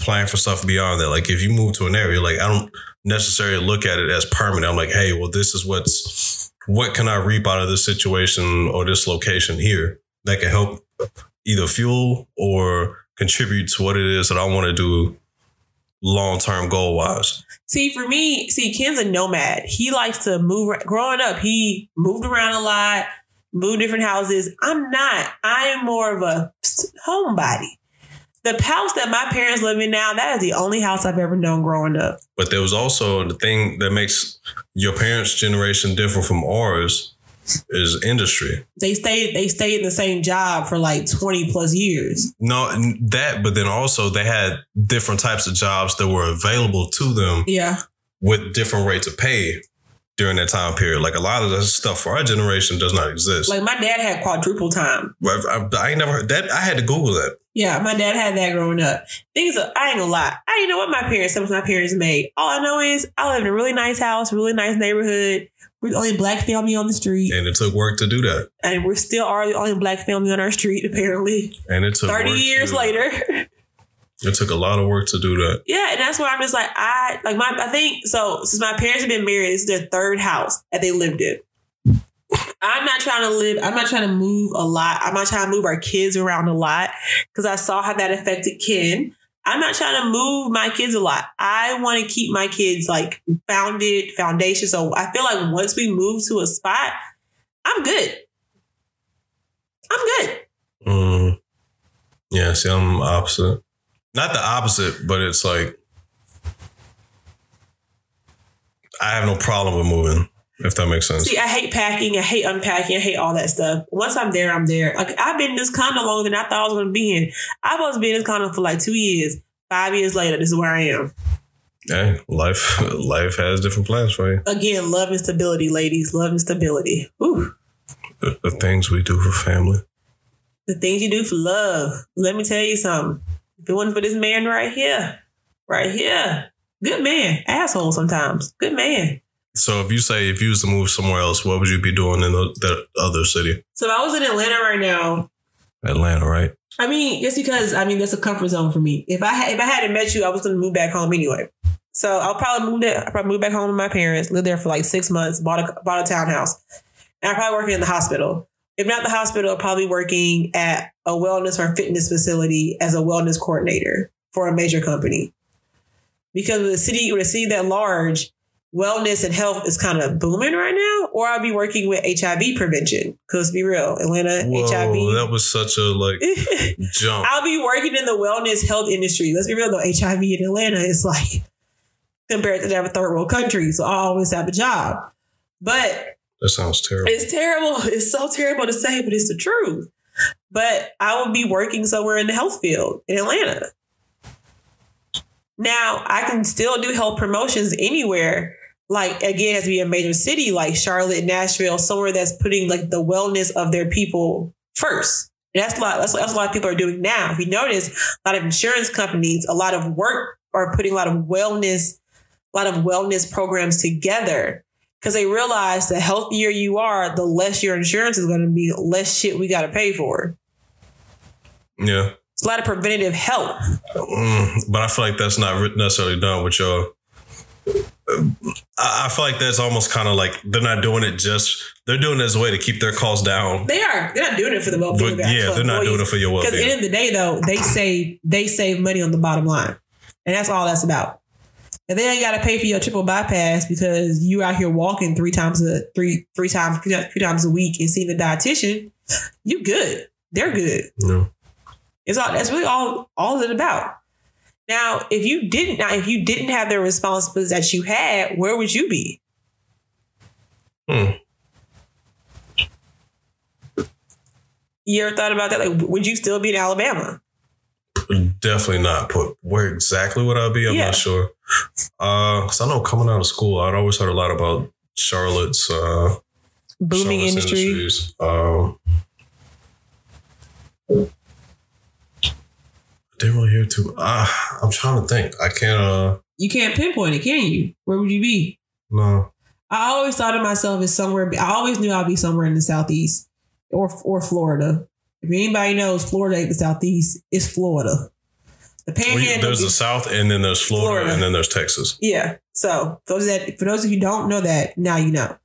plan for stuff beyond that. Like if you move to an area, like I don't necessarily look at it as permanent. I'm like, hey, well, this is what's what can I reap out of this situation or this location here that can help either fuel or contribute to what it is that I want to do long term goal wise. See, for me, see, Ken's a nomad. He likes to move. Growing up, he moved around a lot, moved different houses. I'm not. I am more of a homebody. The house that my parents live in now, that is the only house I've ever known growing up. But there was also the thing that makes your parents' generation different from ours is industry. They stayed. They stayed in the same job for like 20 plus years. No, that, but then also they had different types of jobs that were available to them Yeah. with different rates of pay during that time period. Like a lot of the stuff for our generation does not exist. Like my dad had quadruple time. I, I, I ain't never heard that. I had to Google that. Yeah, my dad had that growing up. Things are, I ain't gonna lie. I didn't know what my parents, some of my parents made. All I know is I live in a really nice house, really nice neighborhood. We're the only black family on the street. And it took work to do that. and we're still are the only black family on our street apparently And it took 30 work to years do later It took a lot of work to do that. yeah and that's why i'm just like i like my i think so since my parents have been married this is their third house that they lived in i'm not trying to live i'm not trying to move a lot i'm not trying to move our kids around a lot because i saw how that affected ken i'm not trying to move my kids a lot. I want to keep my kids like founded foundation so i feel like once we move to a spot i'm good. I'm good. Mm. Yeah, see, I'm opposite. Not the opposite, but it's like I have no problem with moving, if that makes sense. See, I hate packing. I hate unpacking. I hate all that stuff. Once I'm there, I'm there. Like I've been in this condo longer than I thought I was going to be in. I was been in this condo for like two years. Five years later, this is where I am. Hey, life life has different plans for you. Again, love and stability, ladies. Love and stability. Ooh, The, the things we do for family. the things you do for love. Let me tell you something. If it wasn't for this man right here, right here, good man, asshole sometimes, good man. So if you say if you was to move somewhere else, what would you be doing in the, that other city? So if I was in Atlanta right now, Atlanta, right? I mean, just because I mean that's a comfort zone for me. If I had, if I hadn't met you, I was going to move back home anyway. So I'll probably move. To, I'll probably move back home to my parents. Live there for like six months. Bought a bought a townhouse, And I'm probably working in the hospital. If not the hospital, probably working at a wellness or fitness facility as a wellness coordinator for a major company. Because with a city, with a city that large, wellness and health is kind of booming right now. Or I'll be working with HIV prevention. Cause be real, Atlanta Whoa, HIV. that was such a like *laughs* jump. I'll be working in the wellness health industry. Let's be real though, HIV in Atlanta is like compared to that of third world country. So I always have a job. But That sounds terrible. it's terrible. *laughs* It's so terrible to say, but it's the truth. But I will be working somewhere in the health field in Atlanta. Now I can still do health promotions anywhere. Like again, it has to be a major city like Charlotte, Nashville, somewhere that's putting like the wellness of their people first. And that's a lot. That's, that's a lot of people are doing now. If you notice, a lot of insurance companies, a lot of work are putting a lot of wellness, a lot of wellness programs together because they realize the healthier you are, the less your insurance is going to be, less shit we got to pay for. Yeah. It's a lot of preventative health. Mm, but I feel like that's not necessarily done with your. I feel like that's almost kind of like they're not doing it just. They're doing it as a way to keep their costs down. They are. They're not doing it for the well-being. But yeah, they're not doing it for your Because at the end of the day, though, they save they save money on the bottom line, and that's all that's about. And then you got to pay for your triple bypass because you out here walking three times a three three times three times a week and seeing a dietitian. You good? They're good. No. It's all that's really all all it's about. Now, if you didn't now if you didn't have the responsibilities that you had, where would you be? Hmm. You ever thought about that? Like, would you still be in Alabama? Definitely not. But where exactly would I be? I'm Yeah. not sure. Uh, cause I know coming out of school, I'd always heard a lot about Charlotte's uh, Booming Charlotte's industry. industries. Um, didn't really hear too. Uh, I'm trying to think. I can't. Uh, You can't pinpoint it, can you? Where would you be? no. I always thought of myself as somewhere. I always knew I'd be somewhere in the southeast or or Florida. If anybody knows Florida ain't the southeast, it's Florida. The Panhandle. there's the South, and then there's Florida, Florida. and then there's Texas. yeah. So those that for those of you who don't know that now you know.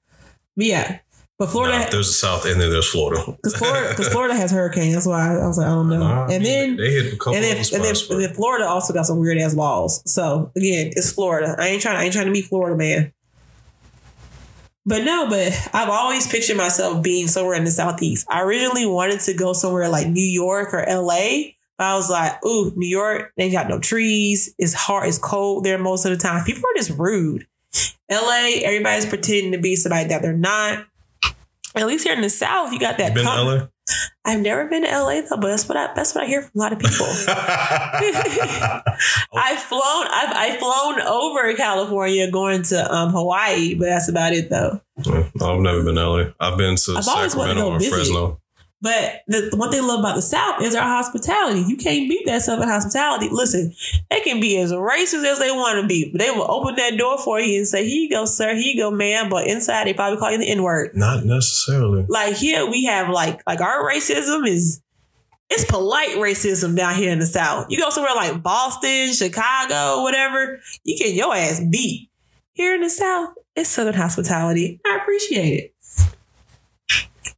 But yeah, but Florida. There's the South, and then there's Florida. Because Florida, Florida has hurricanes. That's why I was like, I don't know. Nah, and then, they hit a couple and then, and then, and then Florida also got some weird ass laws. So again, it's Florida. I ain't trying. I ain't trying to be Florida man. But no, but I've always pictured myself being somewhere in the southeast. I originally wanted to go somewhere like New York or LA. But I was like, ooh, New York, they got no trees. It's hard, it's cold there most of the time. People are just rude. LA, everybody's pretending to be somebody that they're not. At least here in the South, you got that. you been com- to LA? I've never been to LA though, but that's what I that's what I hear from a lot of people. *laughs* *laughs* I've flown I've I've flown over California going to um Hawaii, but that's about it though. I've never been to LA. I've been to I've always wanted to Sacramento visit. Fresno. But the, the one thing I love about the South is our hospitality. You can't beat that Southern hospitality. Listen, they can be as racist as they want to be, but they will open that door for you and say, "Here you go, sir. Here you go, ma'am." But inside, they probably call you the N word. Not necessarily. like here we have like like our racism is it's polite racism down here in the south you go somewhere like boston chicago whatever you get your ass beat here in the south it's southern hospitality i appreciate it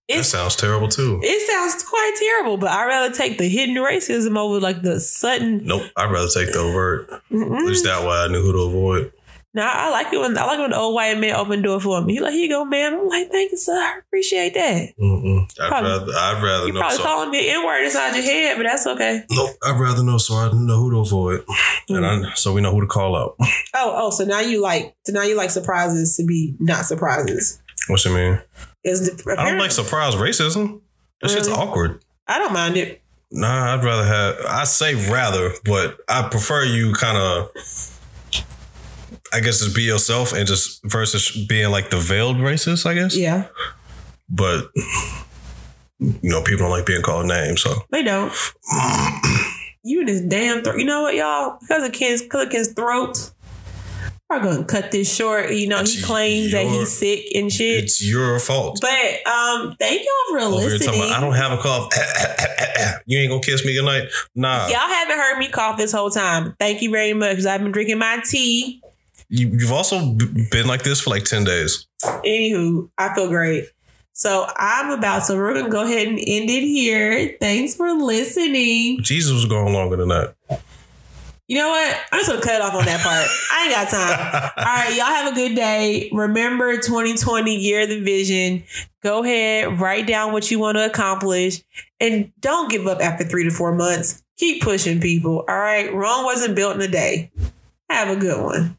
That it's, sounds terrible too. it sounds quite terrible but i'd rather take the hidden racism over like the sudden Nope. I'd rather take the overt. At Mm-mm. least that way I knew who to avoid. no i like it when i like when the old white man open the door for me he like here you go ma'am i'm like thank you sir i appreciate that Mm-mm. I'd Probably- rather. I'd rather you know. probably So, calling me an n-word inside your head but that's okay nope. I'd rather know so I know who to avoid, and I, mm. so we know who to call out. Oh, oh, so now you like so now you like surprises to be not surprises. What you mean? Is I don't like surprise racism. That shit's awkward. I don't mind it. Nah, I'd rather have. I say rather, but I prefer you kind of. I guess just be yourself and just versus being like the veiled racist. I guess, Yeah, but you know, people don't like being called names. So they don't. *clears throat* You and this damn throat. You know what, y'all? Because of Ken's, because of Ken's throat, we're gonna cut this short. You know, he It's claims that he's sick and shit. it's your fault. But um, thank y'all for Over listening. about, I don't have a cough. *laughs* you ain't gonna kiss me goodnight. Nah, Y'all haven't heard me cough this whole time. Thank you very much. I've been drinking my tea. you, you've also been like this for like ten days. Anywho, I feel great. So I'm about to, we're going to go ahead and end it here. Thanks for listening. Jesus was going longer than that. You know what? I'm just to cut off on that part. *laughs* I ain't got time. All right. Y'all have a good day. Remember 2020 year of the vision. Go ahead, write down what you want to accomplish and don't give up after three to four months. Keep pushing people. All right. Rome wasn't built in a day. Have a good one.